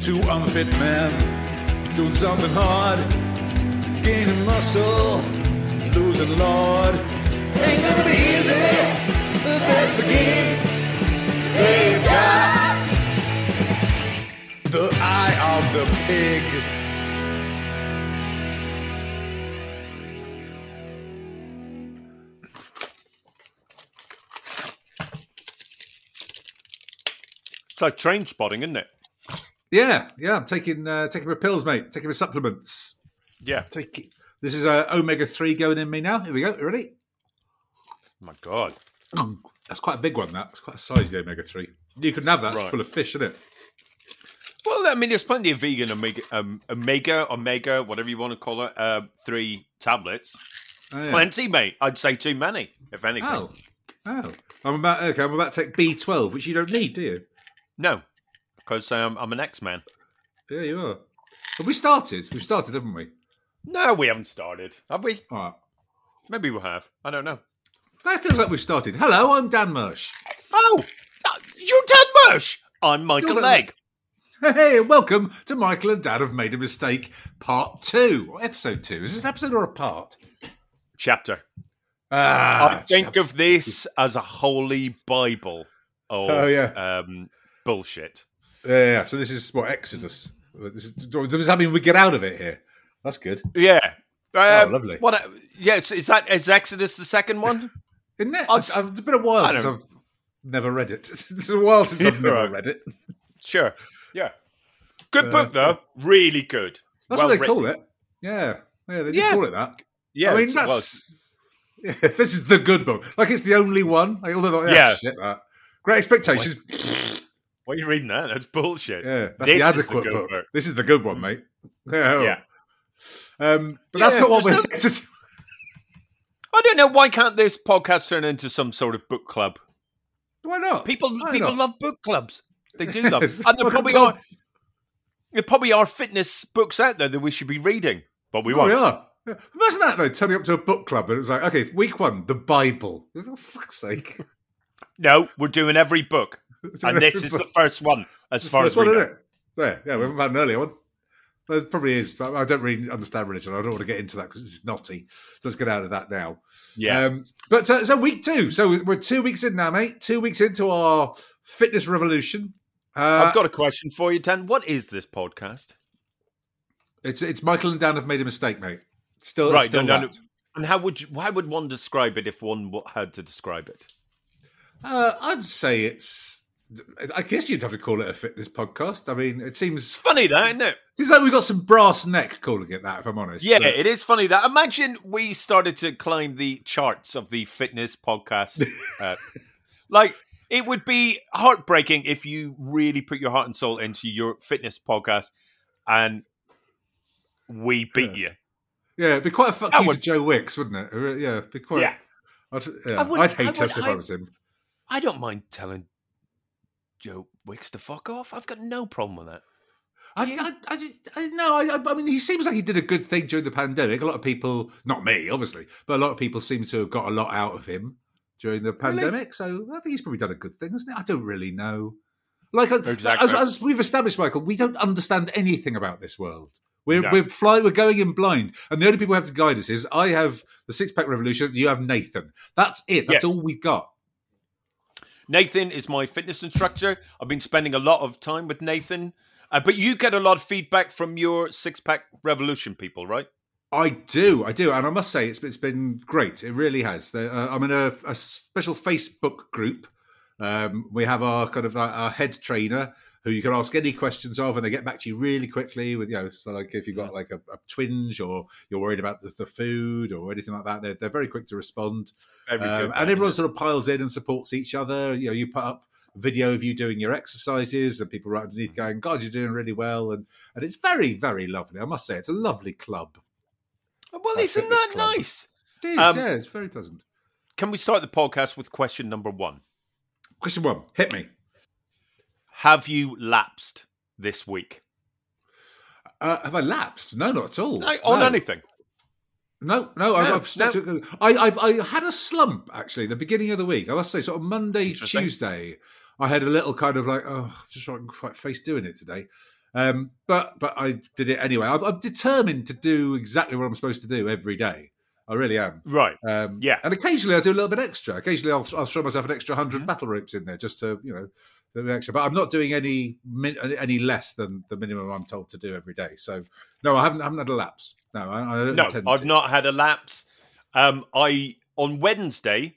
Two unfit men doing something hard, gaining muscle, losing lord. Ain't gonna be easy, but that's the game. They've got the eye of the pig. It's like train spotting, isn't it? Yeah, yeah. I'm taking uh, taking my pills, mate. Taking my supplements. Yeah. Take it. This is uh, omega three going in me now. Here we go. You ready? my God. Mm, that's quite a big one. That's quite a size. The omega three. You can have that. It's full of fish, isn't it? Well, I mean, there's plenty of vegan omega, um, omega, omega, whatever you want to call it, uh, three tablets. Oh, yeah. Plenty, mate. I'd say too many, if anything. oh, oh. I'm about okay. I'm about to take B twelve, which you don't need, do you? No, because um, I'm an X-Man. Yeah, you are. Have we started? We've started, haven't we? No, we haven't started, have we? All right. Maybe we have. I don't know. That feels like we've started. Hello, I'm Dan Mersh. Oh, uh, you're Dan Mersh. I'm Michael Dan Legge. Hey, welcome to Michael and Dan have made a mistake, part two, or episode two. Is this an episode or a part? Chapter. Ah, I think chapter. of this as a holy Bible of Oh, yeah. um, bullshit. Yeah, yeah. So this is what Exodus. This is, does that mean we get out of it here? That's good, Yeah. Oh, Um, lovely. What? Yes. Is that is Exodus the second one? isn't it? I've, I've, it's been a while since I've never read it. it's a while since I've never read it. Sure. Yeah. Good Uh, book though. Really good. That's Well what they written. call it. Yeah, yeah, they do Yeah. call it that. Yeah. I mean, it's- well, that's yeah, this is the good book. Like it's the only one. Like, although, yeah, Yeah. shit, that Great Expectations. Why are you reading that? That's bullshit. Yeah, that's This the is the adequate good book. book. This is the good one, mate. Yeah. Yeah. Um, but that's not what we're. there's I don't know why can't this podcast turn into some sort of book club? Why not? People Why people not? love book clubs. They do love, Yes, and there probably club. are. There probably are fitness books out there that we should be reading, but we Oh, won't. we are. Imagine that though, turning up to a book club and it was like, okay, week one, the Bible. Oh, fuck's sake! No, we're doing every book, and this is the first one, as far as we one, know. isn't it? There, yeah, we haven't had an earlier one. There probably is. But I don't really understand religion. I don't want to get into that because it's naughty. So let's get out of that now. Yeah, Um, but uh, so week two. So we're two weeks in now, mate. Two weeks into our fitness revolution. Uh, I've got a question for you, Dan. What is this podcast? it's it's Michael and Dan have made a mistake, mate. Still, Right, still no, no. And how would you, why would one describe it if one had to describe it? Uh, I'd say it's. I guess you'd have to call it a fitness podcast. I mean, it seems Funny that, isn't it? seems like we've got some brass neck calling it that. If I'm honest, Yeah, But- it is funny that. Imagine we started to climb the charts of the fitness podcast. uh, like, it would be heartbreaking if you really put your heart and soul into your fitness podcast and we beat you. yeah, it'd be quite a fuck you would- to Joe Wicks, wouldn't it? Yeah, it'd be quite. Yeah. I'd, yeah. I would- I'd hate I would- us if I I- was him. I don't mind telling Joe Wicks to fuck off. I've got no problem with that. I, I, I, I no, I, I mean, he seems like he did a good thing during the pandemic. A lot of people, not me, obviously, but a lot of people seem to have got a lot out of him during the pandemic. So I think he's probably done a good thing, hasn't he? I don't really know. Like Exactly. as, as we've established, Michael, we don't understand anything about this world. We're No. we're fly, we're going in blind, and the only people who have to guide us is I have the six pack revolution. You have Nathan. That's it. That's Yes. all we've got. Nathan is my fitness instructor. I've been spending a lot of time with Nathan, uh, but you get a lot of feedback from your six pack revolution people, right? I do, I do, and I must say it's it's been great. It really has. Uh, I'm in a, a special Facebook group. Um, we have our kind of our, our head trainer who you can ask any questions of, and they get back to you really quickly. With you know, so like if you've got like a, a twinge or you're worried about the, the food or anything like that, they're they're very quick to respond. Um, and everyone sort of piles in and supports each other. You know, you put up video of you doing your exercises, and people right underneath going, "God, you're doing really well," and and it's very very lovely. I must say, it's a lovely club. well, our isn't that club. nice? It is, Um, yeah, it's very pleasant. Can we start the podcast with question number one? Question one, hit me. Have you lapsed this week Uh, have I lapsed? No, not at all. Like, on no. anything? No, no, I've, I've stuck to I, I've I had a slump actually the beginning of the week. I must say, sort of Monday, Tuesday, I had a little kind of like, oh, just not quite face doing it today. Um, but but I did it anyway. I'm, I'm determined to do exactly what I'm supposed to do every day. I really am. Right. Um, Yeah. And occasionally I do a little bit extra. Occasionally I'll, I'll throw myself an extra 100 Mm-hmm. battle ropes in there just to, you know, extra. But I'm not doing any min- any less than the minimum I'm told to do every day. So, no, I haven't, I haven't had a lapse. No, I, I don't No, I've to. not had a lapse. Um, I on Wednesday,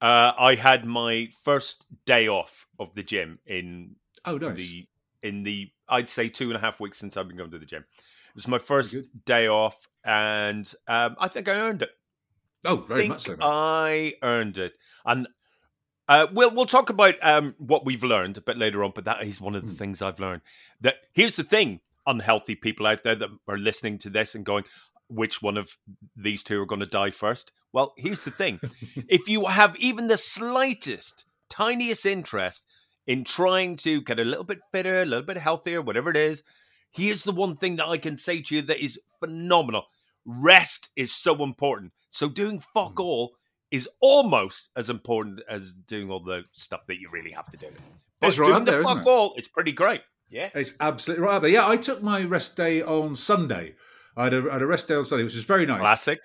uh, I had my first day off of the gym in Oh, nice. the in the I'd say two and a half weeks since I've been going to the gym. It was my first day off, and um, I think I earned it. oh, very much so. mate. I earned it, and uh, we'll we'll talk about um, what we've learned a bit later on. But that is one of the Hmm. things I've learned. That here's the thing: unhealthy people out there that are listening to this and going, "Which one of these two are going to die first? Well, here's the thing: if you have even the slightest, tiniest interest in trying to get a little bit fitter, a little bit healthier, whatever it is, here's the one thing that I can say to you that is phenomenal. Rest is so important. So doing fuck Hmm. all is almost as important as doing all the stuff that you really have to do. But It's right doing the there, isn't fuck it? all is pretty great. Yeah. It's absolutely right there. Yeah, I took my rest day on Sunday. I had a, I had a rest day on Sunday, which was very nice. Classic.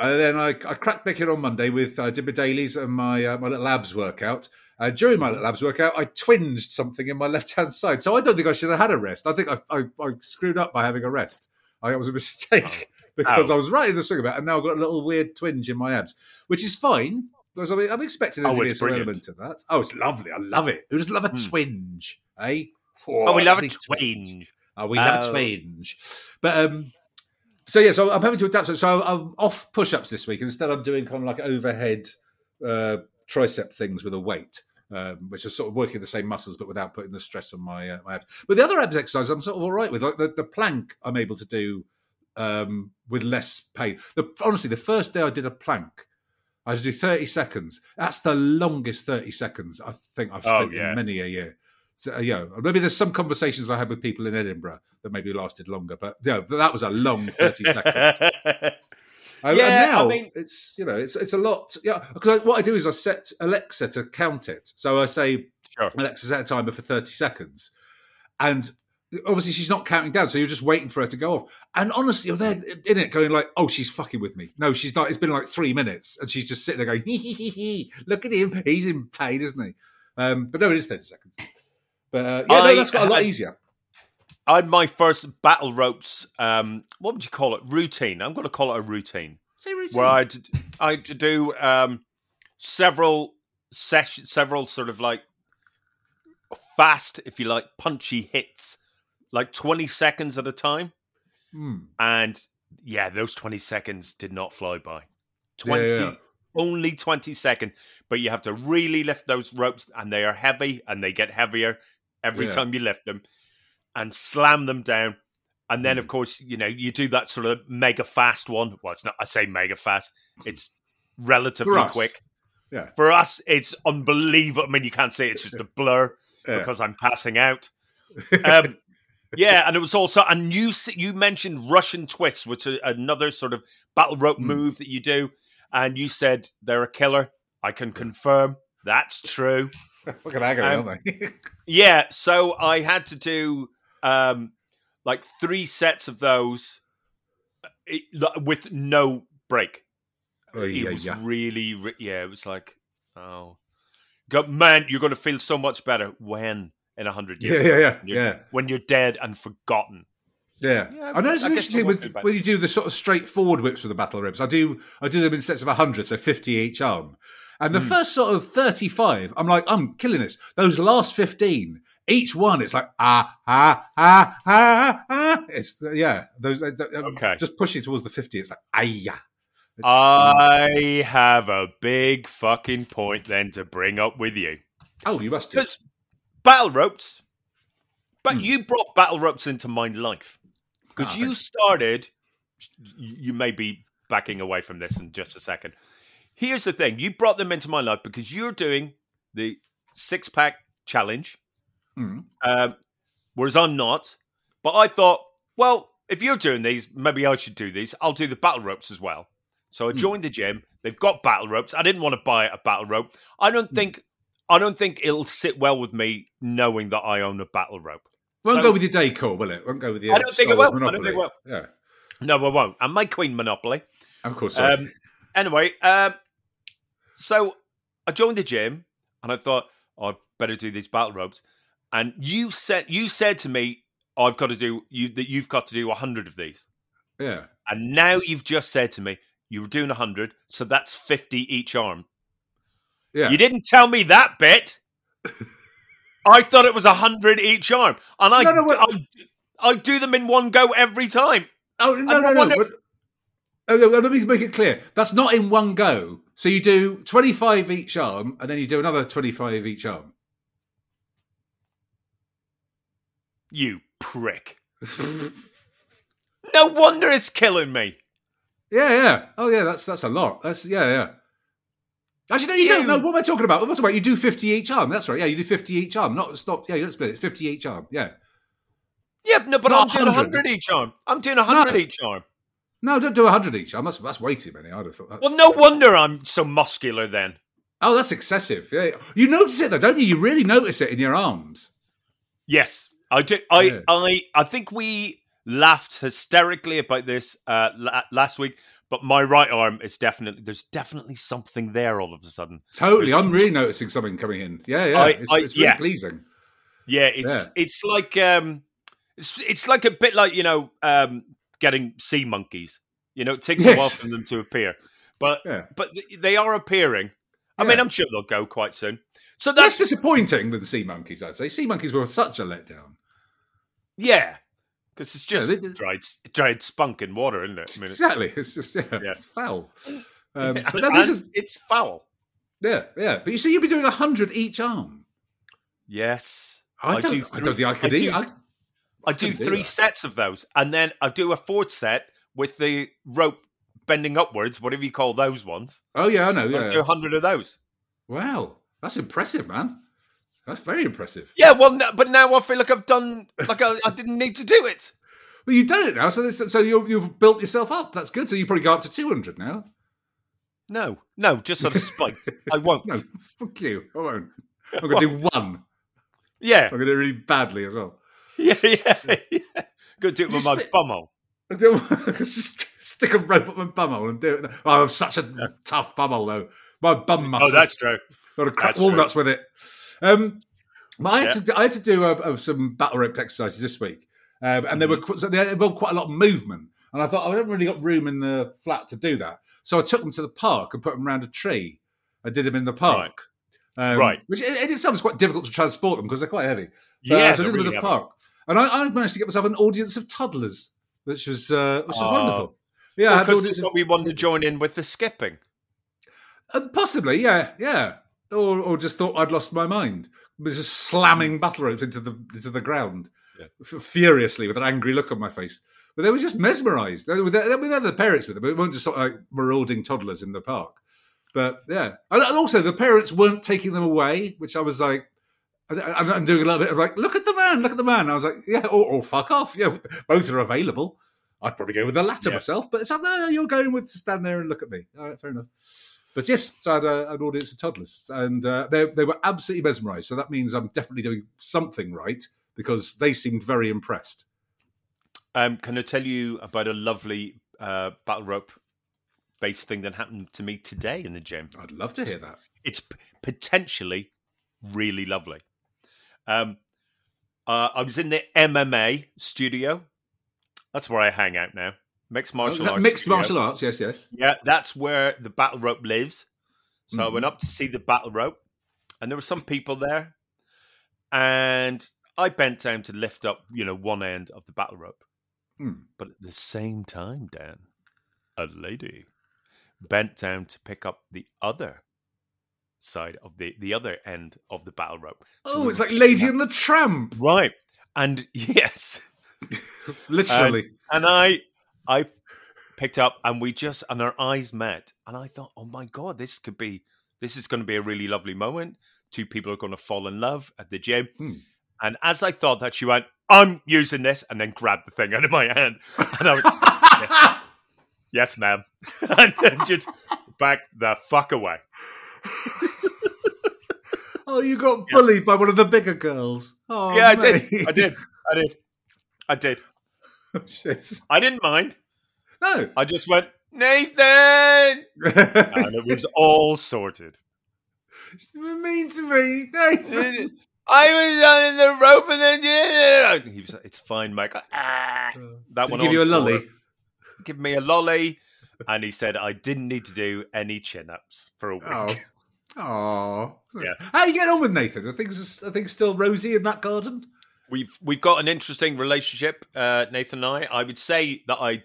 And then I, I cracked back in on Monday with I did my dailies and my uh, my little abs workout. Uh, during my little abs workout, I twinged something in my left hand side. So I don't think I should have had a rest. I think I, I, I screwed up by having a rest. I, think it was a mistake because Oh. I was right in the swing of it, and now I've got a little weird twinge in my abs, which is fine. Because I mean, I'm expecting there Oh, to be some brilliant. element of that. Oh, it's lovely. I love it. Who doesn't love a Hmm. twinge, eh? Oh, we love a lovely twinge. Oh, we love Oh. a twinge. But um, so yeah, so I'm having to adapt. So, so I'm off push-ups this week. Instead, I'm doing kind of like overhead uh, tricep things with a weight, um, which is sort of working the same muscles but without putting the stress on my uh, my abs. But the other abs exercise, I'm sort of all right with. Like the, the plank, I'm able to do um, with less pain. The, honestly, the first day I did a plank. I had to do 30 seconds. That's the longest 30 seconds I think I've Oh, spent yeah. in many a year. So, uh, yeah, maybe there's some conversations I had with people in Edinburgh that maybe lasted longer, but yeah, but that was a long 30 seconds. And- and Yeah, I mean- it's you know it's it's a lot. Yeah, because what I do is I set Alexa to count it. So I say Sure. Alexa set a timer for 30 seconds, and obviously she's not counting down, so you're just waiting for her to go off. And honestly, you're there in it going like, oh, she's fucking with me. No, she's not. It's been like three minutes, and she's just sitting there going, hee hee hee hee. Look at him, he's in pain, isn't he? Um, but no, it is 30 seconds. But uh, yeah, I no, that's got a lot had- easier. I had my first battle ropes. Um, what would you call it? Routine. I'm going to call it a routine. Say routine. where I'd I'd do um, several sessions, several sort of like fast, if you like, punchy hits, like twenty seconds at a time, Hmm. and yeah, those twenty seconds did not fly by. Twenty, yeah, yeah. only twenty second, but you have to really lift those ropes, and they are heavy, and they get heavier every Yeah. time you lift them, and slam them down. And then, Hmm. of course, you know, you do that sort of mega fast one. Well, it's not, I say mega fast, it's relatively quick. Yeah. For us, it's unbelievable. I mean, you can't say it's just a blur Yeah. because I'm passing out. Um, yeah, and it was also, and you you mentioned Russian twists, which is another sort of battle rope Mm. move that you do, and you said they're a killer. I can confirm that's true. Fucking agony, Um, aren't they? Yeah, so I had to do um like three sets of those it, with no break. Oh, it was yeah. really, re- yeah, it was like, oh, go, man, you're going to feel so much better when in a hundred Yeah, years, yeah, yeah, You're- yeah. when you're dead and forgotten. Yeah, Yeah, I know it's I interesting it won't be with, when you do the sort of straightforward whips with the battle ribs. I do, I do them in sets of hundred, so fifty each arm. And the Hmm. first sort of thirty-five, I'm like, I'm killing this. Those last fifteen, each one, it's like ah ah ah ah ah. It's yeah, those uh, uh, Okay. just pushing towards the fifty. It's like ah yeah. It's, I have a big fucking point then to bring up with you. oh, you must do. Because battle ropes, but Hmm. you brought battle ropes into my life because Ah, you started. You may be backing away from this in just a second. Here's the thing: you brought them into my life because you're doing the six pack challenge, Mm. um, whereas I'm not. But I thought, well, if you're doing these, maybe I should do these. I'll do the battle ropes as well. So I Hmm. joined the gym. They've got battle ropes. I didn't want to buy a battle rope. I don't Hmm. think I don't think it'll sit well with me knowing that I own a battle rope. Won't So- go with your decor, will it? Won't go with your I don't think it will. I don't think it will. Yeah, No, I won't. And my Queen Monopoly. of course. Um, anyway, um, so I joined the gym and I thought oh, I'd better do these battle ropes. And you said you said to me, I've got to do you that you've got to do hundred of these. yeah. And now you've just said to me you were doing hundred, so that's fifty each arm. Yeah. You didn't tell me that bit. I thought it was hundred each arm, and I, No, no. I I do them in one go every time. Oh no, no, no. wonder- but- oh, no, let me make it clear. That's not in one go. So you do twenty-five each arm, and then you do another twenty-five each arm. You prick. No wonder it's killing me. Yeah, yeah. Oh, yeah. That's that's a lot. That's yeah, yeah. Actually, no, you, don't. You- No, what am I talking about? What am I talking about? You do fifty each arm. That's right. Yeah, you do fifty each arm. Not stop. Yeah, you don't split. it. Fifty each arm. Yeah. Yeah, no, but Not I'm doing 100. 100 each arm. I'm doing 100 No. each arm. No, don't do hundred each arm. That's that's way too many. I'd have thought. Well, no wonder I'm so muscular then. Oh, that's excessive. Yeah, you notice it though, don't you? You really notice it in your arms. Yes, I do. I, Yeah. I, I think we laughed hysterically about this uh, la- last week, but my right arm is definitely there's definitely something there all of a sudden. Totally, I'm really noticing something coming in. Yeah, yeah. I- it's, I- it's really yeah. pleasing. Yeah, it's Yeah. it's like um, it's it's like a bit like you know um, getting sea monkeys. You know, it takes a while for them to appear, but Yeah. but they are appearing. I mean, I'm sure they'll go quite soon. So That's that's disappointing with the sea monkeys. I'd say sea monkeys were such a letdown. yeah, because it's just they dried dried spunk in water, isn't it? I mean, Exactly. It's just yeah, Yeah. it's foul. Um, but no, this is it's foul. yeah, yeah. But you see, you'd be doing hundred each arm. Yes, I I don't. I, do don't think I could I do. do- I, I do couldn't do three sets of those, and then I do a fourth set with the rope bending upwards, whatever you call those ones. oh yeah, I know. I Yeah. do a hundred of those. Wow, that's impressive, man. That's very impressive. Yeah, well, no, but now I feel like I've done like I, I didn't need to do it. Well, you've done it now, so this, so you're, you've built yourself up. That's good. So you probably go up to two hundred now. No, no, just out of spite. I won't. No, fuck you. I won't. I'm going to do one. Yeah, I'm going to do it really badly as well. yeah, yeah. yeah. Go do it with my spit- bumhole. I stick a rope up my bumhole and do it. Oh, I'm such a tough bumhole though. My bum muscle. Oh, that's true. Got to crack that's true. walnuts with it. Um, I had Yeah. to I had to do uh, uh, some battle rope exercises this week, um, and they were Mm-hmm. so they involved quite a lot of movement. And I thought I haven't really got room in the flat to do that, so I took them to the park and put them around a tree. I did them in the park, um, Right. Which in itself is quite difficult to transport them because they're quite heavy. But, Yeah, uh, so I did them in the heavy. park, and I, I managed to get myself an audience of toddlers, which was uh, which was Oh. wonderful. Yeah, I had an because of- we wanted to join in with the skipping. Uh, possibly, yeah, yeah. Or, or just thought I'd lost my mind. Was just slamming hmm. battle ropes into the into the ground Yeah. f- furiously with an angry look on my face. But they were just mesmerised. They were I mean, they're the parents with them. It weren't just sort of like marauding toddlers in the park. But yeah, and and also the parents weren't taking them away, which I was like, I'm doing a little bit of like, look at the man, look at the man. I was like, yeah, or, or fuck off. Yeah, both are available. I'd probably go with the latter Yeah. myself, but it's up there. You're going with to stand there and look at me. All right, fair enough. But yes, so I had a, an audience of toddlers, and uh, they they were absolutely mesmerised. So that means I'm definitely doing something right because they seemed very impressed. Um, can I tell you about a lovely uh, battle rope based thing that happened to me today in the gym? I'd love to hear that. It's p- potentially really lovely. Um, uh, I was in the MMA studio. That's where I hang out now. Mixed martial arts. Oh, Mixed studio. martial arts, yes, yes. Yeah, that's where the battle rope lives. So I Mhm. went up to see the battle rope, and there were some people there, and I bent down to lift up, you know, one end of the battle rope. Hmm. But at the same time, Dan, a lady bent down to pick up the other side of the the other end of the battle rope. So Oh, it's like Lady and the Tramp, right, and yes, literally. and I I picked up and we just and our eyes met and I thought, oh my god, this could be this is going to be a really lovely moment. Two people are going to fall in love at the gym. Hmm. And as I thought that, she went, "I'm using this," and then grabbed the thing out of my hand, and I was, yes, yes, ma'am, and then just back the fuck away. oh, you got bullied by one of the bigger girls. Oh, yeah, I did. I did. I did. I did. Oh, shit. I didn't mind. No. I just went, Nathan! And it was all sorted. you mean to me, Nathan. I was on the rope and then yeah. he was like, it's fine, Mike. Ah, that Did one give you a lolly? four. Give me a lolly. And he said I didn't need to do any chin ups for a week. Oh. Oh. Yeah. How are you getting on with Nathan? Are things, are things still rosy in that garden? We've we've got an interesting relationship, uh, Nathan and I. I would say that I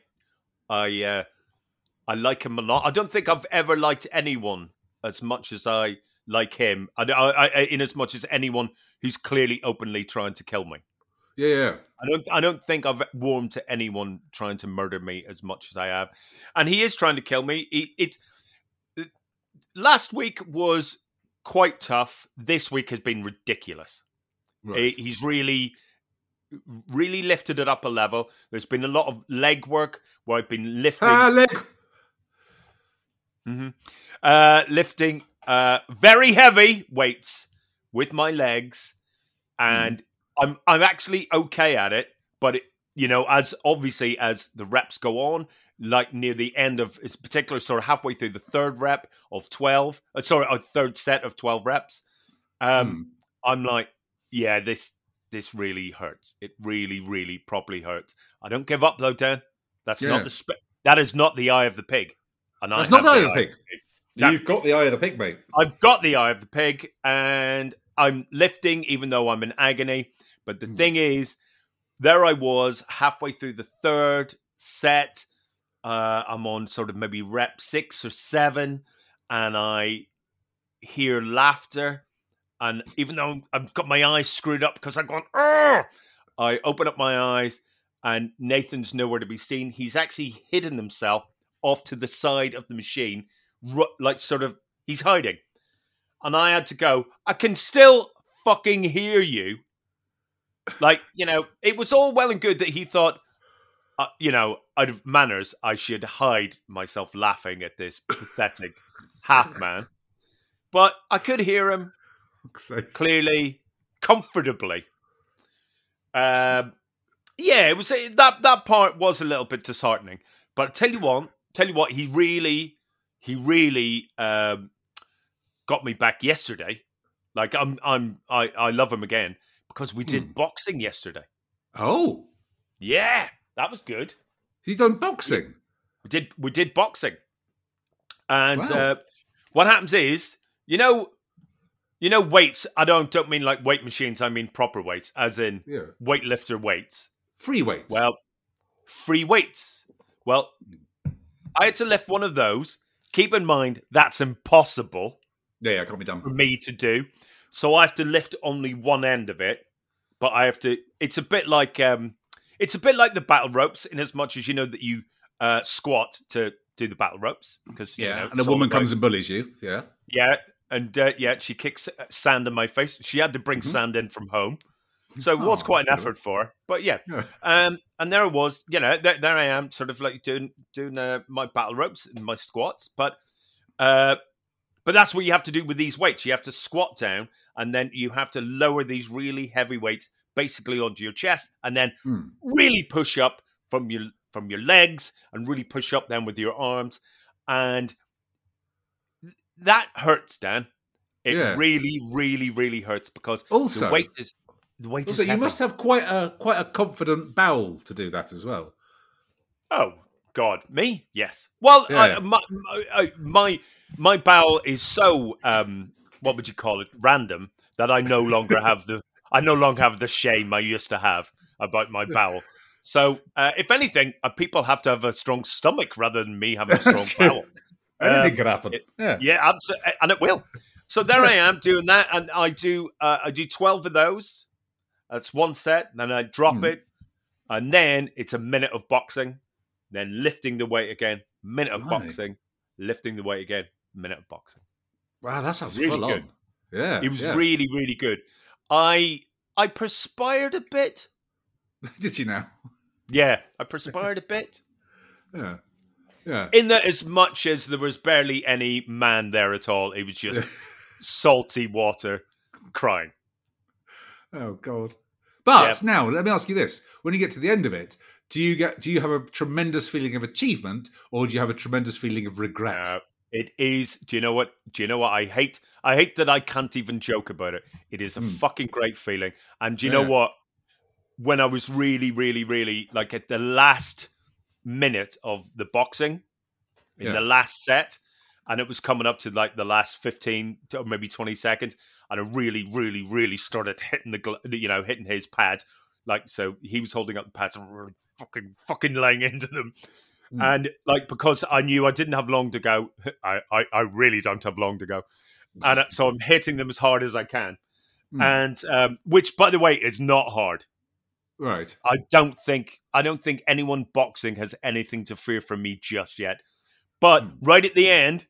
I uh, I like him a lot. I don't think I've ever liked anyone as much as I like him. I, I, I in as much as anyone who's clearly openly trying to kill me. Yeah, yeah. I don't I don't think I've warmed to anyone trying to murder me as much as I have. And he is trying to kill me. He, it last week was quite tough. This week has been ridiculous. Right. He's really really lifted it up a level. There's been a lot of leg work where I've been lifting Ah, leg. Mhm. Uh, lifting uh, very heavy weights with my legs, and I'm I'm actually okay at it. But it, you know, as obviously as the reps go on, like near the end of, it's particular sort of halfway through the third rep of twelve, uh, sorry, a third set of twelve reps. Um, Hmm. I'm like, yeah, this this really hurts. It really, really, properly hurts. I don't give up though, Dan. That's Yeah. not the spe- that is not the eye of the pig. And That's I not the eye of the pig. That- You've got the eye of the pig, mate. I've got the eye of the pig, and I'm lifting even though I'm in agony. But the Hmm. thing is, there I was halfway through the third set. Uh, I'm on sort of maybe rep six or seven, and I hear laughter. And even though I've got my eyes screwed up because I've gone, "Argh!" I open up my eyes, and Nathan's nowhere to be seen. He's actually hidden himself off to the side of the machine, like sort of he's hiding. And I had to go, I can still fucking hear you. Like, you know, it was all well and good that he thought, uh, you know, out of manners, I should hide myself laughing at this pathetic half man. But I could hear him clearly, comfortably. Um, yeah, it was that that part was a little bit disheartening. But I tell you what, tell you what, he really, he really um, got me back yesterday. Like I'm, I'm, I, I love him again because we did Hmm. boxing yesterday. Oh, Yeah, that was good. he's done boxing. We did we did boxing, and Wow. uh, what happens is you know, you know weights. I don't don't mean like weight machines. I mean proper weights, as in Yeah. weightlifter weights. Free weights. Well, free weights. Well, I had to lift one of those. Keep in mind that's impossible yeah, yeah, can't be done for me to do. So I have to lift only one end of it, but I have to. It's a bit like um, it's a bit like the battle ropes in as much as you know that you uh, squat to do the battle ropes because you Yeah, know, and a woman comes and bullies you. Yeah. yeah, and uh, yeah, she kicks sand in my face. She had to bring Mhm. sand in from home, so it was Oh, quite an that's good. effort for her. But yeah, Yeah. um, and there I was, you know, there, there I am, sort of like doing doing uh, my battle ropes and my squats, but uh, but that's what you have to do with these weights. You have to squat down, and then you have to lower these really heavy weights basically onto your chest, and then Hmm. really push up from your from your legs, and really push up then with your arms, and that hurts, Dan. It Yeah. really, really, really hurts because Also, the weight is the weight also is you heavy. must have quite a quite a confident bowel to do that as well. Oh God, me? Yes. Well, Yeah. I, my, my my my bowel is so um, what would you call it? Random that I no longer have the I no longer have the shame I used to have about my bowel. So, uh, if anything, uh, people have to have a strong stomach rather than me having a strong bowel. Anything Um, could happen. it- yeah. Yeah, absolutely, and it will. So there I am doing that, and I do uh, I do twelve of those. That's one set. Then I drop Hmm. it, and then it's a minute of boxing. Then lifting the weight again. Minute of Right. boxing. Lifting the weight again. Minute of boxing. Wow, that sounds Really good. on. Yeah. It was yeah. really really good. I I perspired a bit. Did you now? Yeah, I perspired a bit. Yeah. Yeah. In that, as much as there was barely any man there at all, it was just salty water crying. Oh God! But now let me ask you this: When you get to the end of it, do you get do you have a tremendous feeling of achievement, or do you have a tremendous feeling of regret? Uh, it is. Do you know what? Do you know what I hate? I hate that I can't even joke about it. It is a Mm. fucking great feeling. And do you Yeah. know what? When I was really, really, really like at the last minute of the boxing, in Yeah. the last set, and it was coming up to like the last fifteen to maybe twenty seconds, and I really, really, really started hitting the, you know, hitting his pads. Like so, he was holding up the pads and really fucking, fucking laying into them. Mm. And like because I knew I didn't have long to go, I, I, I really don't have long to go, and uh, so I'm hitting them as hard as I can. Mm. And um, which, by the way, is not hard. Right. I don't think I don't think anyone boxing has anything to fear from me just yet. But Hmm. right at the end,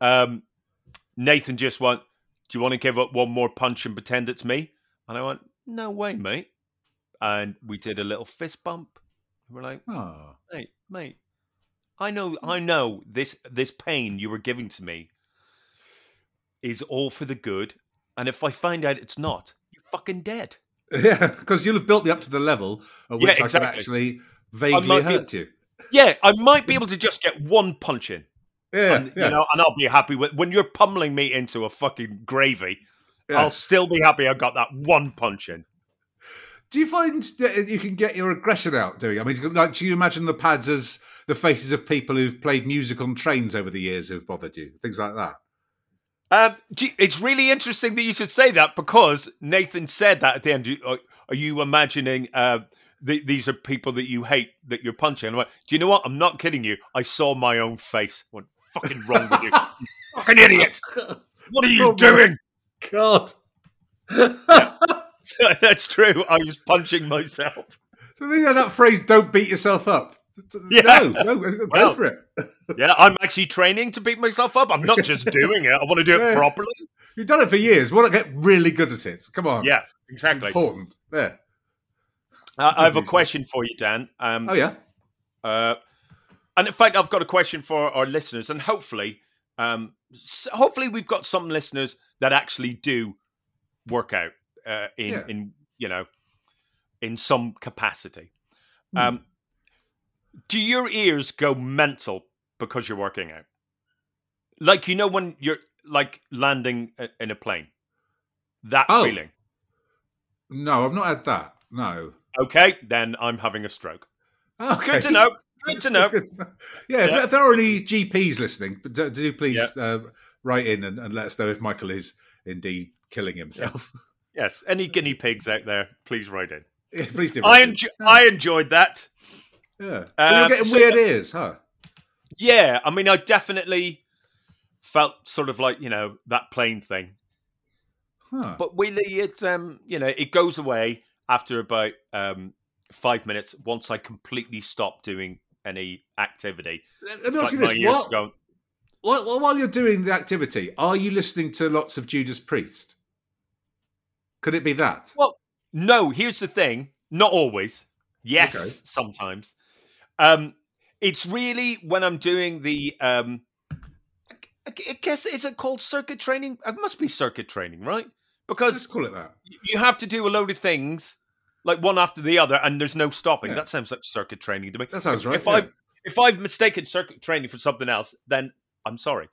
um, Nathan just went, "Do you want to give up one more punch and pretend it's me?" And I went, "No way, mate." And we did a little fist bump. We're like, Oh. mate, mate, I know, I know this this pain you were giving to me is all for the good, and if I find out it's not, you're fucking dead. Yeah, because you'll have built me up to the level at Yeah, which I can actually vaguely might be- hurt you. Yeah, I might be able to just get one punch in, Yeah, and, yeah, you know, and I'll be happy with. When you're pummeling me into a fucking gravy, yeah. I'll still be happy I got that one punch in. Do you find that you can get your aggression out doing? I mean, like, do you imagine the pads as the faces of people who've played music on trains over the years who've bothered you, things like that? Um, gee, it's really interesting that you should say that because Nathan said that at the end. Are, are you imagining uh, th- these are people that you hate that you're punching? And I went, Do you know what? I'm not kidding you. I saw my own face. What fucking wrong with you? You fucking idiot! What are you Oh, doing? God. That's true. I was punching myself. So then, yeah, that phrase "don't beat yourself up." Yeah. No, no, go Well, for it. Yeah, I'm actually training to beat myself up. I'm not just doing it. I want to do it properly. You've done it for years. Want to get really good at it? Come on. Yeah, It's exactly. important. Yeah. Uh, I have a question for you, Dan. Um, Oh yeah. Uh, and in fact, I've got a question for our listeners, and hopefully, um, hopefully, we've got some listeners that actually do work out uh, in Yeah. in you know in some capacity. Hmm. Um, do your ears go mental because you're working out? Like you know when you're like landing a- in a plane, that Oh. feeling. No, I've not had that. No. Okay, then I'm having a stroke. Okay. Good to know. Good to know. Good to know. Yeah, Yeah. If, there are any GPs listening, but do, do please uh, write in and, and let us know if Michael is indeed killing himself. Yes, any guinea pigs out there, please write in. Yeah, please do. I, enjo- I enjoyed that. Yeah. So Um, you're getting so- weird ears, huh? Yeah, I mean, I definitely felt sort of like you know that plane thing, Huh. but really, it's um, you know, it goes away after about um five minutes once I completely stop doing any activity. Let me ask like you this: what, going, while, while you're doing the activity, are you listening to lots of Judas Priest? Could it be that? Well, no. Here's the thing: not always. Yes, Okay. sometimes. Um, it's really when I'm doing the um. I guess is it called circuit training? It must be circuit training, right? Because Let's call it that. you have to do a load of things like one after the other and there's no stopping Yeah. that sounds like circuit training to me That sounds right. if yeah. i if i've mistaken circuit training for something else then i'm sorry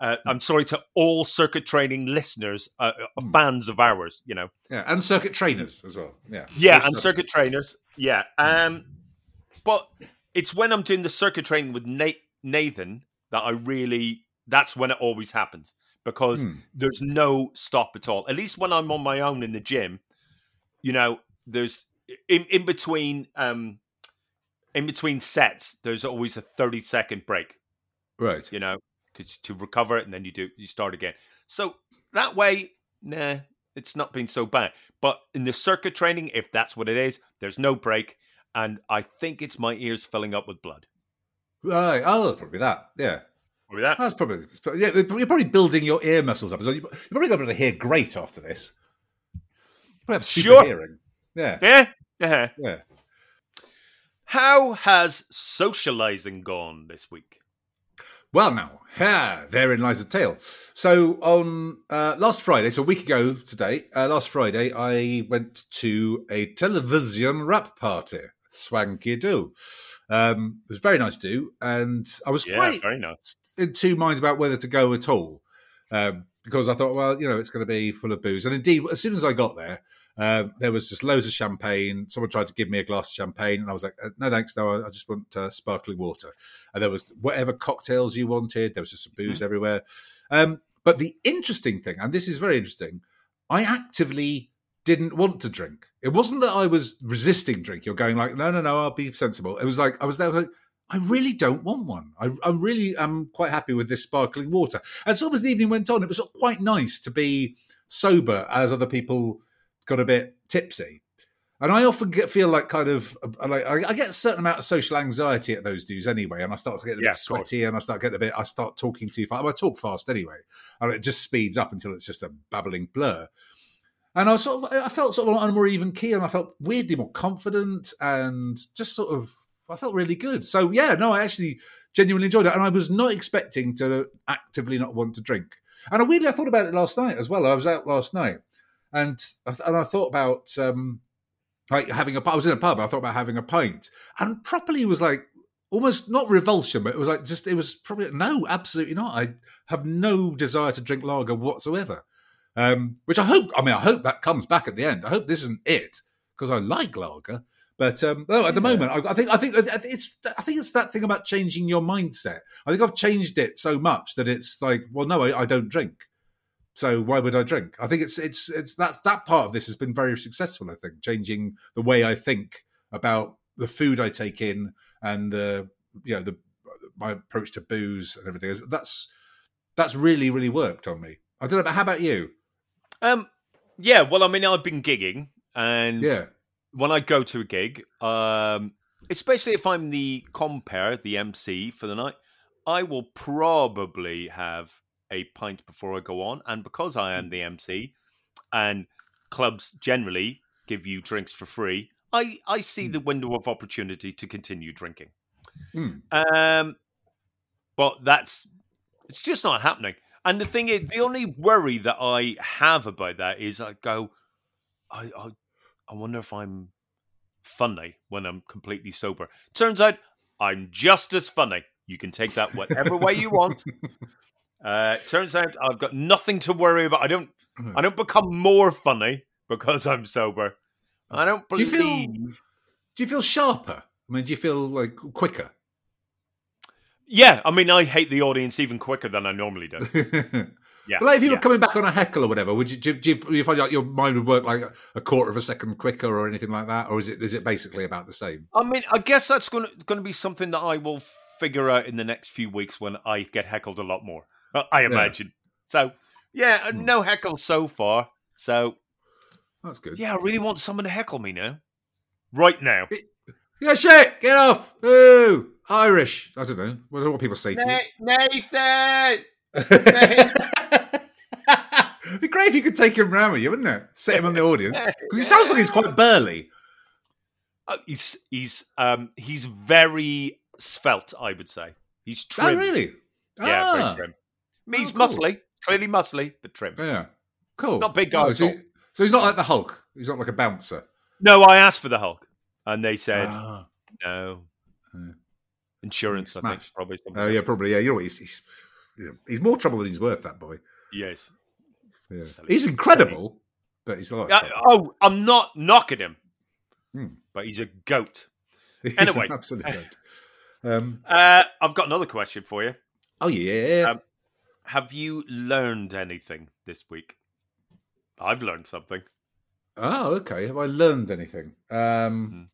uh, i'm sorry to all circuit training listeners uh, uh, Hmm. fans of ours you know yeah, and circuit trainers as well. Yeah. yeah and circuit trainers yeah um but it's when i'm doing the circuit training with Nate, nathan that i really that's when it always happens because Hmm. there's no stop at all. At least when I'm on my own in the gym, you know, there's in in between um in between sets, there's always a 30 second break, Right. you know, 'cause to recover it and then you do you start again. So that way, nah, it's not been so bad. But in the circuit training, if that's what it is, there's no break. And I think it's my ears filling up with blood. Right. Oh, that's probably that. Yeah. With that, That's probably yeah. You're probably building your ear muscles up. You're you're probably going to be able to hear great after this. You probably have super Sure. hearing. Yeah. yeah, yeah. Yeah. How has socializing gone this week? Well, now, yeah, therein lies the tale. So on uh, last Friday, so a week ago today, uh, last Friday, I went to a television wrap party. Swanky do. Um, it was very nice to do, and I was Yeah, quite very nice. in two minds about whether to go at all um, because I thought, well, you know, it's going to be full of booze. And indeed, as soon as I got there, uh, there was just loads of champagne. Someone tried to give me a glass of champagne, and I was like, uh, no, thanks, no, I, I just want uh, sparkling water. And there was whatever cocktails you wanted. There was just some booze everywhere. Um, but the interesting thing, and this is very interesting, I actively didn't want to drink. It wasn't that I was resisting drink. You're going like, no, no, no, I'll be sensible. It was like I was there like, I really don't want one. I, I really am quite happy with this sparkling water. And so as the evening went on, it was sort of quite nice to be sober as other people got a bit tipsy. And I often get feel like kind of uh, like I get a certain amount of social anxiety at those dues anyway, and I start getting a Yeah, bit sweaty, and I start getting a bit. I start talking too fast. I talk fast anyway, and it just speeds up until it's just a babbling blur. And I was sort of, I felt sort of on a more even key, and I felt weirdly more confident, and just sort of, I felt really good. So yeah, no, I actually genuinely enjoyed it, and I was not expecting to actively not want to drink. And I weirdly, I thought about it last night as well. I was out last night, and I, and I thought about um, like having a. I was in a pub. I thought about having a pint, and properly was like almost not revulsion, but it was like just it was probably no, absolutely not. I have no desire to drink lager whatsoever. Um, which I hope. I mean, I hope that comes back at the end. I hope this isn't it because I like lager. But um, no, at the Yeah. moment, I, I think I think it's I think it's that thing about changing your mindset. I think I've changed it so much that it's like, well, no, I, I don't drink. So why would I drink? I think it's it's it's that's that part of this has been very successful. I think changing the way I think about the food I take in and the you know the my approach to booze and everything. That's that's really really worked on me. I don't know. But how about you? Um, yeah. Well, I mean, I've been gigging, and Yeah. when I go to a gig, um, especially if I'm the compere, the MC for the night, I will probably have a pint before I go on. And because I am the MC, and clubs generally give you drinks for free, I, I see the window of opportunity to continue drinking. Mm. Um, but that's it's just not happening. And the thing is, the only worry that I have about that is I go, I, I, I wonder if I'm funny when I'm completely sober. Turns out I'm just as funny. You can take that whatever way you want. Uh, turns out I've got nothing to worry about. I don't. I don't become more funny because I'm sober. I don't Do you believe. feel? Do you feel sharper? I mean, do you feel like quicker? Yeah, I mean, I hate the audience even quicker than I normally do. Yeah, But like if you yeah. were coming back on a heckle or whatever, would you do, you- do you, do you find like your mind would work like a quarter of a second quicker or anything like that, or is it is it basically about the same? I mean, I guess that's going to going to be something that I will figure out in the next few weeks when I get heckled a lot more. uh, I imagine. So, yeah, uh, Hmm. no heckle so far. So, That's good. yeah, I really want someone to heckle me now, right now. Yeah, shit, get off. Ooh, Irish. I don't know. I don't know what people say to Nathan. It'd be great if you could take him round with you, wouldn't it? Set him on the audience because he sounds like he's quite burly. Uh, he's he's um he's very svelte. I would say he's Oh, trim. really? Yeah, Ah, very trim. I mean, Oh, he's cool. muscly, clearly muscly, but trim. Yeah, cool. Not big guy Oh, so, all. so he's not like the Hulk. He's not like a bouncer. No, I asked for the Hulk, and they said Ah. no. Yeah. Insurance, I think, probably. something. Oh yeah, probably. Yeah, you know? He's he's, he's more trouble than he's worth. That boy. Yes. Yeah. Silly- He's incredible, but he's like. Uh, oh, I'm not knocking him, Hmm. but he's a goat. He's anyway. an goat. Um, Uh, I've got another question for you. oh yeah. Um, Have you learned anything this week? I've learned something. oh, okay. Have I learned anything? Um,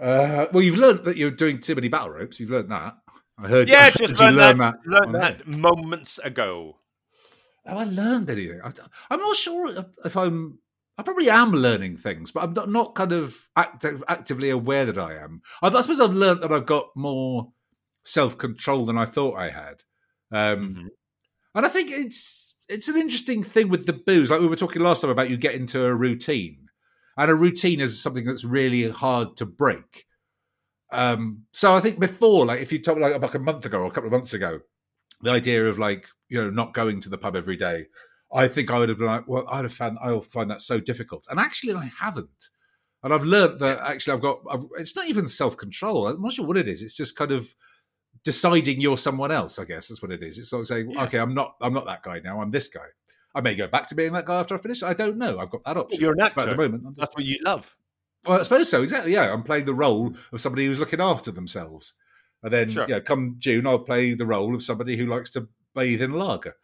uh, well, you've learned that you're doing too many battle ropes. You've learned that. I heard. Yeah, I just you learned learn that, learned that moments ago. Have I learned anything? I, I'm not sure if- I'm. I probably am learning things, but I'm not, not kind of active, actively aware that I am. I've, I suppose I've learned that I've got more self control than I thought I had, um, Mhm. and I think it's it's an interesting thing with the booze. Like we were talking last time about you get into a routine, and a routine is something that's really hard to break. Um, so I think before, like if you talk like, like a month ago or a couple of months ago, the idea of like you know not going to the pub every day, I think I would have been like, well, I'd have found I'll find that so difficult, and actually I haven't. And I've learned that actually I've got. I've, it's not even self control. I'm not sure what it is. It's just kind of deciding you're someone else. I guess that's what it is. It's sort of saying, Yeah. okay, I'm not. I'm not that guy now. I'm this guy. I may go back to being that guy after I finish. I don't know. I've got that option. You're an But at the moment, That's what you love. well, I suppose so. Exactly. Yeah, I'm playing the role of somebody who's looking after themselves, and then Sure. yeah, come June, I'll play the role of somebody who likes to bathe in lager,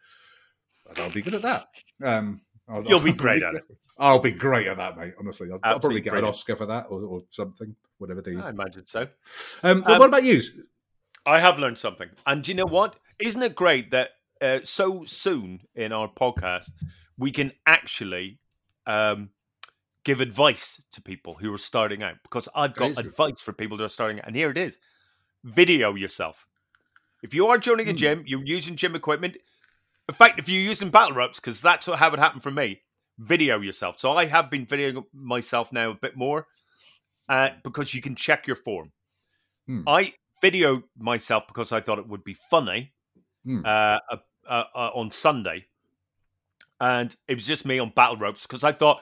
and I'll be good at that. Um, I'll, You'll be I'll great at it. I'll be great at that, mate. Honestly, I'll, I'll probably get an. Oscar for that or, or something, whatever they. I imagine so. Um, but Um, what about you? I have learned something. And do you know what? Isn't it great that uh, so soon in our podcast we can actually um, give advice to people who are starting out? Because I've got advice for people that are starting out. And here it is video yourself. If you are joining a Hmm. gym, you're using gym equipment. In fact, if you're using battle ropes, because that's what, how it happened for me, video yourself. So I have been videoing myself now a bit more uh, because you can check your form. Hmm. I videoed myself because I thought it would be funny Hmm. uh, uh, uh, on Sunday, and it was just me on battle ropes because I thought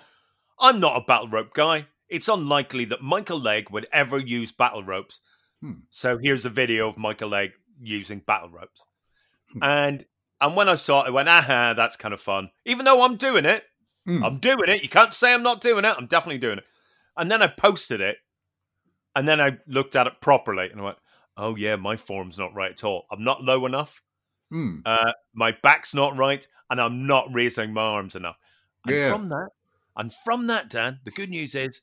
I'm not a battle rope guy. It's unlikely that Michael Legge would ever use battle ropes. Hmm. So here's a video of Michael Legge using battle ropes, Hmm. and and when I saw it, I went, "Aha, that's kind of fun." Even though I'm doing it, Hmm. I'm doing it. You can't say I'm not doing it. I'm definitely doing it. And then I posted it, and then I looked at it properly, and I went, "Oh yeah, my form's not right at all. I'm not low enough. Hmm. Uh, my back's not right, and I'm not raising my arms enough." And Yeah. from that, and from that, Dan, the good news is,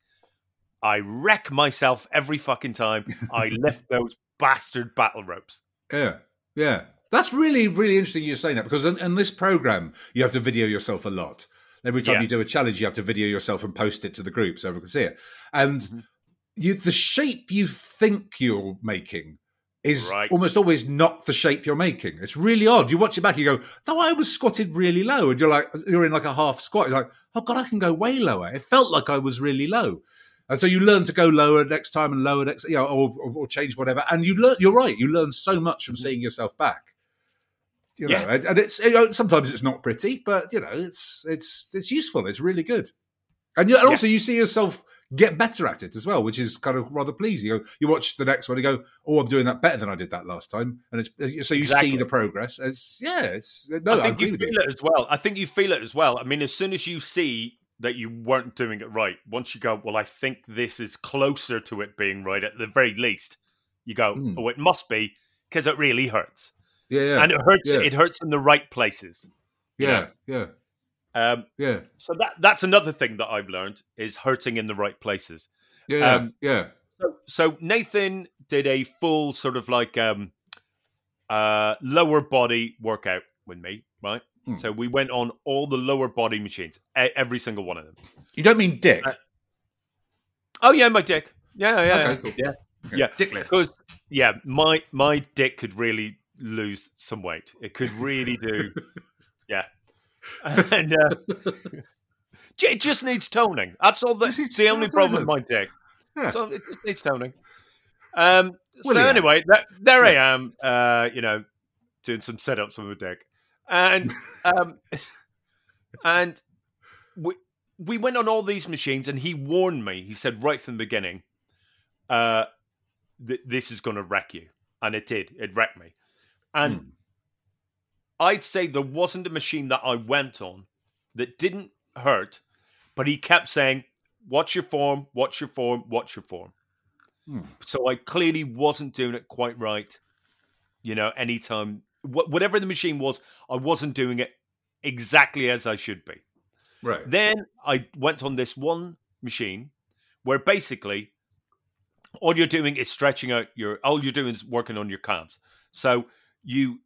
I wreck myself every fucking time I lift those bastard battle ropes. Yeah, yeah. That's really, really interesting you're saying that because in, in this program, you have to video yourself a lot. Every time Yeah. you do a challenge, you have to video yourself and post it to the group so everyone can see it. And Mhm. you, the shape you think you're making is Right. almost always not the shape you're making. It's really odd. You watch it back, you go, "No, I was squatted really low," and you're like, you're in like a half squat. You're like, "Oh God, I can go way lower." It felt like I was really low. And so you learn to go lower next time and lower next, you know, or, or, or change whatever. And you learn. You're right. You learn so much from seeing yourself back. You know, Yeah. and, and it's you know, sometimes it's not pretty, but you know, it's it's it's useful. It's really good. And, you, and Yeah. also, you see yourself get better at it as well, which is kind of rather pleasing. You, go, you watch the next one, and you go, "Oh, I'm doing that better than I did that last time," and it's so you Exactly. see the progress. It's yeah, it's no, I I, think agree you feel you. it as well. I think you feel it as well. I mean, as soon as you see that you weren't doing it right, once you go, well, I think this is closer to it being right at the very least. You go, Mm. oh, it must be because it really hurts, Yeah, yeah, and it hurts. yeah. It hurts in the right places. yeah, yeah, Um, yeah, so that that's another thing that I've learned is hurting in the right places. yeah, Um, yeah. So, so Nathan did a full sort of like um, uh, lower body workout with me, right? Hmm. So we went on all the lower body machines, every single one of them. You don't mean dick? Uh, Oh yeah, my dick. Yeah, yeah, Okay, yeah. cool. yeah. Okay. yeah. dick lifts. Because yeah, my my dick could really lose some weight. It could really do. yeah, and uh, it just needs toning. That's all. That's the only that's all it problem with my dick. Yeah. So it just needs toning. Um. so anyway, that, there I am. Uh, you know, doing some sit-ups with my dick, and um, and we we went on all these machines, and he warned me. He said right from the beginning, uh, th- this is going to wreck you, and it did. It wrecked me, and Hmm. I'd say there wasn't a machine that I went on that didn't hurt, but he kept saying, "Watch your form, watch your form, watch your form." Hmm. So I clearly wasn't doing it quite right. You know, anytime wh- whatever the machine was, I wasn't doing it exactly as I should be. right. Then I went on this one machine where basically all you're doing is stretching out your all you're doing is working on your calves. So you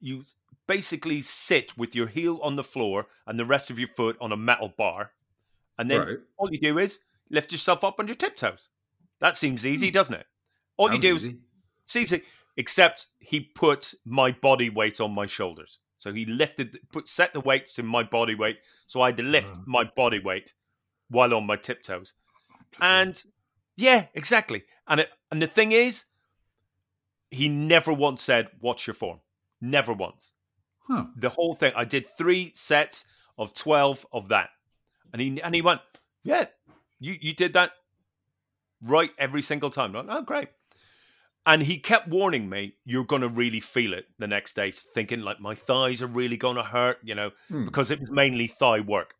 you basically sit with your heel on the floor and the rest of your foot on a metal bar. And then right. all you do is lift yourself up on your tiptoes. That seems easy, doesn't it? All Sounds you do is easy. it's easy, except he put my body weight on my shoulders. So he lifted, put set the weights in my body weight. So I had to lift Uh. my body weight while on my tiptoes. And Yeah, exactly. And it, and the thing is, he never once said, "What's your form?" Never once. Huh. The whole thing. I did three sets of twelve of that, and he and he went, "Yeah, you you did that right every single time." I'm like, oh, great. And he kept warning me, "You're going to really feel it the next day." Thinking like my thighs are really going to hurt, you know, Hmm. because it was mainly thigh work.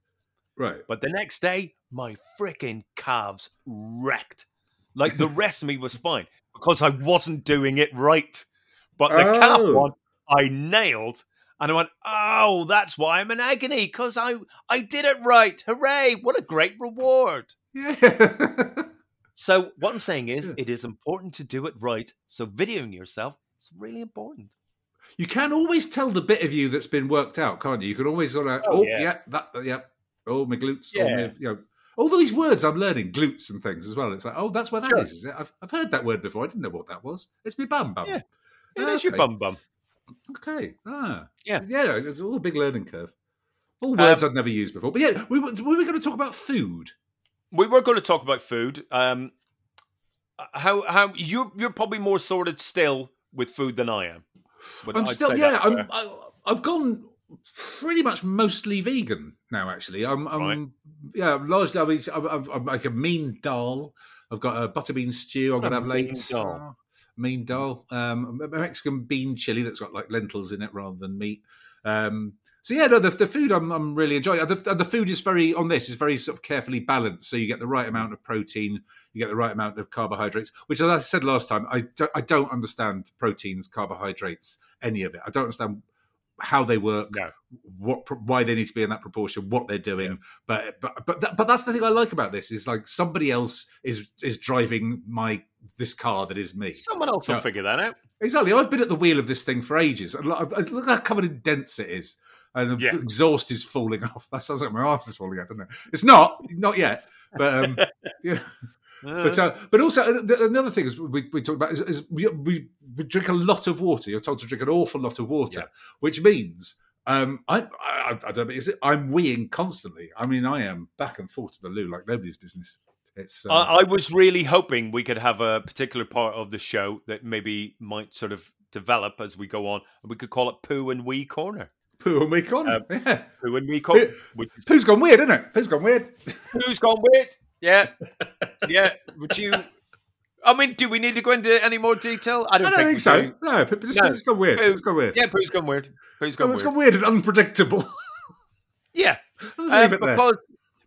Right. But the next day, my freaking calves wrecked. Like the rest of me was fine because I wasn't doing it right. But the calf Oh. one, I nailed. And I went, oh, that's why I'm in agony because I, I did it right. Hooray. What a great reward. Yeah. So, what I'm saying is, Yeah. it is important to do it right. So, videoing yourself is really important. you can always tell the bit of you that's been worked out, can't you? You can always sort of, Oh, oh, yeah. yeah. that, uh, yeah, oh, my glutes, oh, Yeah. my, you know, all these words I'm learning, glutes and things as well. It's like, oh, that's where that is, Sure. is it? I've, I've heard that word before. I didn't know what that was. It's me bum bum. Yeah. It ah, is your bum bum. Okay. Ah. Yeah. Yeah, it's all a big learning curve. All Um, words I'd never used before. But yeah, we, were- we were going to talk about food. We were going to talk about food. Um, how how you you're probably more sorted still with food than I am. But I'm I'd still, yeah, I'm, fair. I, I've gone pretty much mostly vegan now. Actually, I'm, I'm Right. yeah, largely. I mean, I'm, I'm, I'm like a mean dal. I've got a butterbean stew. I'm gonna have later. dal? Mean dal. Um, a Mexican bean chili that's got like lentils in it rather than meat. Um, so yeah, no, the, the food I'm, I'm really enjoying. The, the food is very on this is very sort of carefully balanced, so you get the right amount of protein, you get the right amount of carbohydrates. Which, as I said last time, I don't, I don't understand proteins, carbohydrates, any of it. I don't understand how they work, No. what why they need to be in that proportion, what they're doing. But but but that, but that's the thing I like about this is like somebody else is is driving my this car that is me. Someone else will No. figure that out. Exactly. I've been at the wheel of this thing for ages. And Look look how covered in dents it is. And the Yeah. exhaust is falling off. That sounds like my arse is falling out, doesn't it? It's not, not yet. But um, yeah. But uh, but also uh, another thing is we, we talk about is, is we, we we drink a lot of water. You're told to drink an awful lot of water, Yeah. which means um, I, I I don't know. Is it? I'm weeing constantly. I mean, I am back and forth to the loo like nobody's business. It's uh, I, I was really hoping we could have a particular part of the show that maybe might sort of develop as we go on, and we could call it "Poo and Wee Corner." poo and week on. uh, yeah. Poo and Wee Corner. Is, Poo's gone weird, isn't it? Poo's gone weird. who's gone weird? Yeah, yeah. Would you? I mean, do we need to go into any more detail? I I don't, don't think, we so. do. No, but it's, No. it's gone weird. Poo. It's gone weird. Yeah, Poo's gone weird. Poo's gone it's weird. gone weird and unpredictable. Yeah, Um, leave it there. because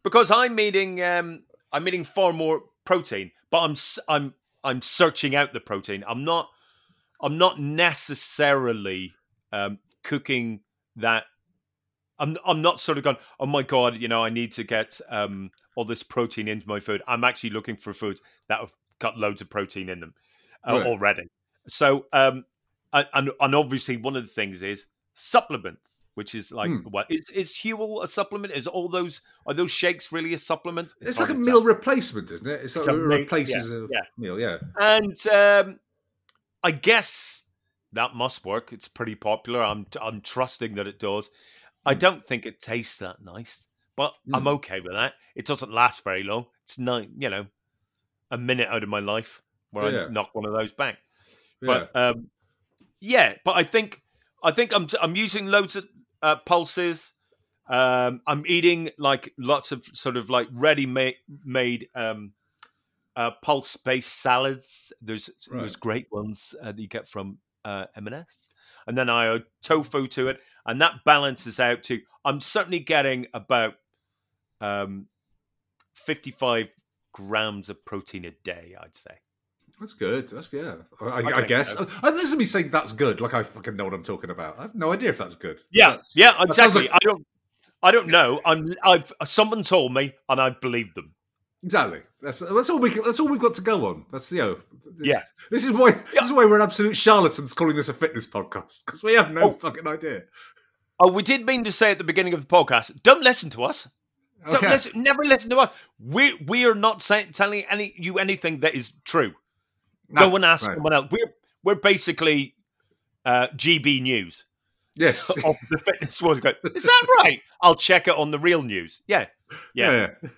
because I'm eating um, I'm eating far more protein, but I'm I'm I'm searching out the protein. I'm not I'm not necessarily um, cooking that. I'm I'm not sort of going. Oh my god! You know, I need to get um, all this protein into my food. I'm actually looking for foods that have got loads of protein in them uh, Right. already. So um, and- and and obviously one of the things is supplements. Which is like Hmm. what is is Huel a supplement? Is all those are those shakes really a supplement? It's hard like a meal replacement, isn't it? It's like a it meal- replaces yeah, a yeah. meal. Yeah. And um, I guess that must work. It's pretty popular. I'm I'm trusting that it does. I don't think it tastes that nice, but I'm Hmm. okay with that. It doesn't last very long. It's not, you know, a minute out of my life where Yeah. I knock one of those back. yeah. But um, yeah, but I think I think I'm I'm using loads of uh, pulses. Um, I'm eating like lots of sort of like ready made made um, uh, pulse based salads. There's there's great ones uh, that you get from uh, M&S, and then I add tofu to it, and that balances out to. I'm certainly getting about um, 55 grams of protein a day. I'd say. That's good. That's yeah. I, I, I guess. so. I, this is me saying that's good. Like I fucking know what I'm talking about. I have no idea if that's good. Yeah, That's- yeah, exactly. like- I don't, I don't know. I'm, I've someone told me, and I believed them. Exactly. That's that's all we. Can, that's all we've got to go on. That's you know. this- Yeah. This is why. This is why we're absolute charlatans calling this a fitness podcast because we have no Oh. fucking idea. Oh, we did mean to say at the beginning of the podcast, don't listen to us. Don't yeah. listen, never listen to us. We we are not saying, telling any you anything that is true. No, Go and ask right. someone else. We're we're basically uh, GB News Yes. of the fitness world. Go, Is that right? I'll check it on the real news. Yeah, yeah. yeah. yeah,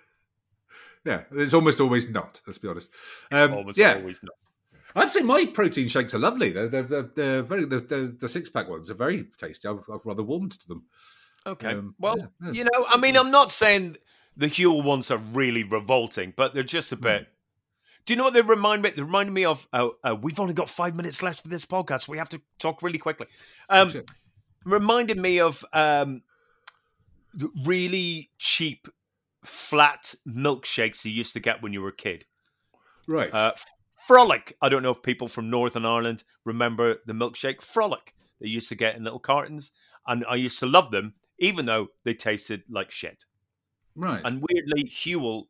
it's almost always not. Let's be honest. Um, Almost yeah, always not. I'd say my protein shakes are lovely. They're, they're, they're, they're very the, the, the six pack ones are very tasty. I've, I've rather warmed to them. Okay. Um, well, yeah, yeah. you know, I mean, I'm not saying the Huel ones are really revolting, but they're just a Hmm. bit. Do you know what they remind me? They remind me of. Uh, uh, we've only got five minutes left for this podcast. We have to talk really quickly. Um, reminded me of um, really cheap, flat milkshakes you used to get when you were a kid. Right. Uh, Frolic. I don't know if people from Northern Ireland remember the milkshake Frolic they used to get in little cartons, and I used to love them, even though they tasted like shit. right. And weirdly, Huel,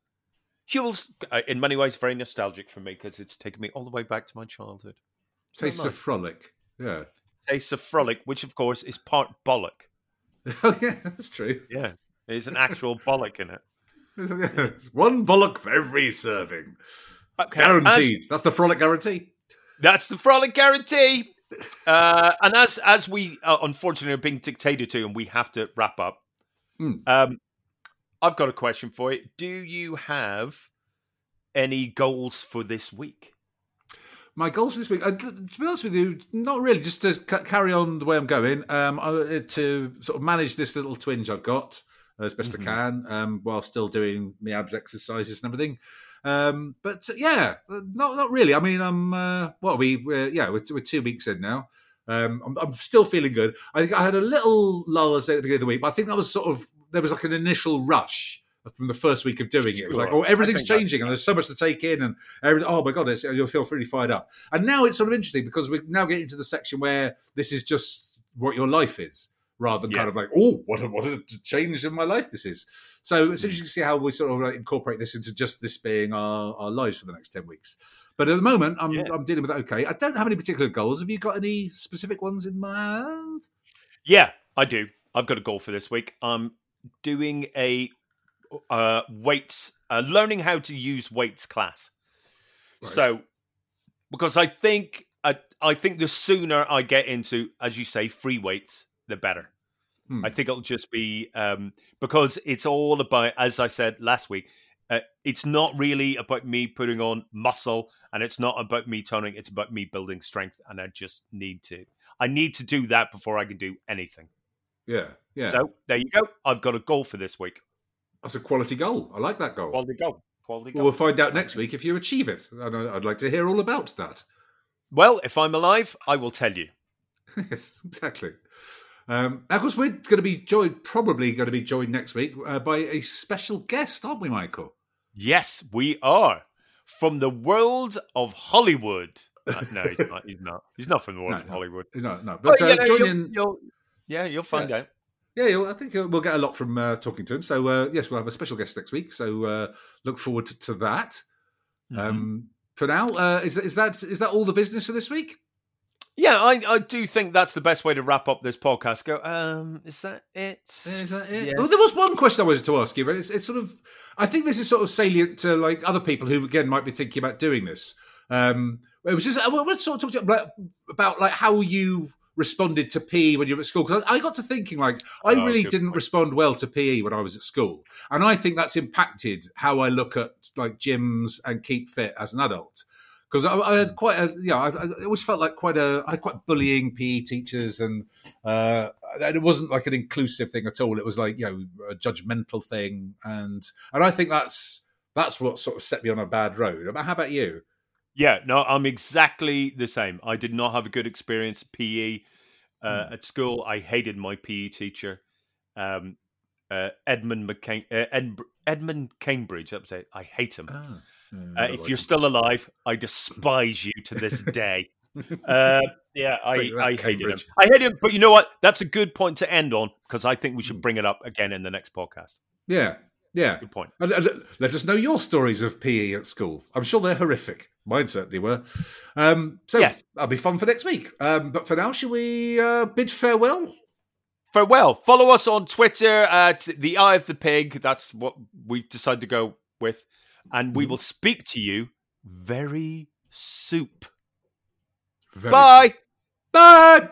Huel's uh, in many ways very nostalgic for me because it's taken me all the way back to my childhood. So Tastes nice. of frolic. Yeah. Tastes of Frolic, which of course is part bollock. Oh yeah, that's true. Yeah, there's an actual bollock in it. It's One bollock for every serving. Okay, as- Guaranteed. That's the frolic guarantee. That's the frolic guarantee. Uh, and as as we uh, unfortunately are being dictated to, and we have to wrap up. Hmm. Um, I've got a question for you. Do you have any goals for this week? My goals for this week, uh, to be honest with you, not really. Just to ca- carry on the way I'm going, um, I, to sort of manage this little twinge I've got as best Mhm. I can, um, while still doing my abs exercises and everything. Um, but uh, yeah, uh, not not really. I mean, I'm uh, what are we? We're, yeah, we're, we're two weeks in now. Um, I'm, I'm still feeling good. I think I had a little lull at the beginning of the week, but I think that was sort of there was like an initial rush from the first week of doing it. It was like, oh, everything's changing, and there's so much to take in, and everything. Oh my god, it's, you'll feel really fired up. And now it's sort of interesting because we're now getting to the section where this is just what your life is, rather than Yeah. kind of like, oh, what a, what a change in my life this is. So it's interesting to see how we sort of like incorporate this into just this being our, our lives for the next ten weeks. But at the moment, I'm Yeah. I'm dealing with it okay. I don't have any particular goals. Have you got any specific ones in mind? Yeah, I do. I've got a goal for this week. I'm doing a uh, weights, uh, learning how to use weights class. Right. So, because I think I, I think the sooner I get into, as you say, free weights, the better. Hmm. I think it'll just be um, because it's all about, as I said last week, uh, it's not really about me putting on muscle, and it's not about me toning. It's about me building strength, and I just need to. I need to do that before I can do anything. Yeah, yeah. So there you go. I've got a goal for this week. That's a quality goal. I like that goal. Quality goal. Quality goal. Well, we'll find out next week if you achieve it. And I'd like to hear all about that. Well, if I'm alive, I will tell you. yes, exactly. Um, of course, we're going to be joined, probably going to be joined next week uh, by a special guest, aren't we, Michael? Yes, we are from the world of Hollywood. Uh, no, he's not. He's not. He's not from the world No, of no. Hollywood. No, no. But you uh, know, joining, you'll- you'll- yeah, you'll find out. yeah, I think uh, we'll get a lot from uh, talking to him. So, uh, yes, we'll have a special guest next week. So, uh, look forward to, to that. Mm-hmm. Um, for now, uh, is, is that is that all the business for this week? Yeah, I, I do think that's the best way to wrap up this podcast. Go, um, is that it? Is that it? Yes. Well, there was one question I wanted to ask you, but it's, it's sort of, I think this is sort of salient to like other people who again might be thinking about doing this. Um, it was just I want to sort of talk to you about, about like how you responded to PE when you were at school because I, I got to thinking like I Oh, really didn't point. respond well to PE when I was at school, and I think that's impacted how I look at like gyms and keep fit as an adult. Because I, I had quite a, yeah, I, I always felt like quite a, I had quite bullying PE teachers, and uh, and it wasn't like an inclusive thing at all. It was like you know a judgmental thing, and and I think that's that's what sort of set me on a bad road. But how about you? Yeah, no, I'm exactly the same. I did not have a good experience PE uh, Hmm. at school. I hated my PE teacher, um, uh, Edmund McCain, uh, Ed, Edmund Cambridge. That was it. I hate him. Uh, if you're still alive, I despise you to this day. uh, yeah, I, that, I hated him. I hate him, but you know what? That's a good point to end on because I think we should bring it up again in the next podcast. yeah, yeah. Good point. And, and let us know your stories of PE at school. I'm sure they're horrific. Mine certainly were. Um, so Yes. that'll be fun for next week. Um, but for now, shall we uh, bid farewell? Farewell. Follow us on Twitter at the Eye of the Pig. That's what we've decided to go with, and we Mhm. will speak to you very soup. Very Bye. Bye.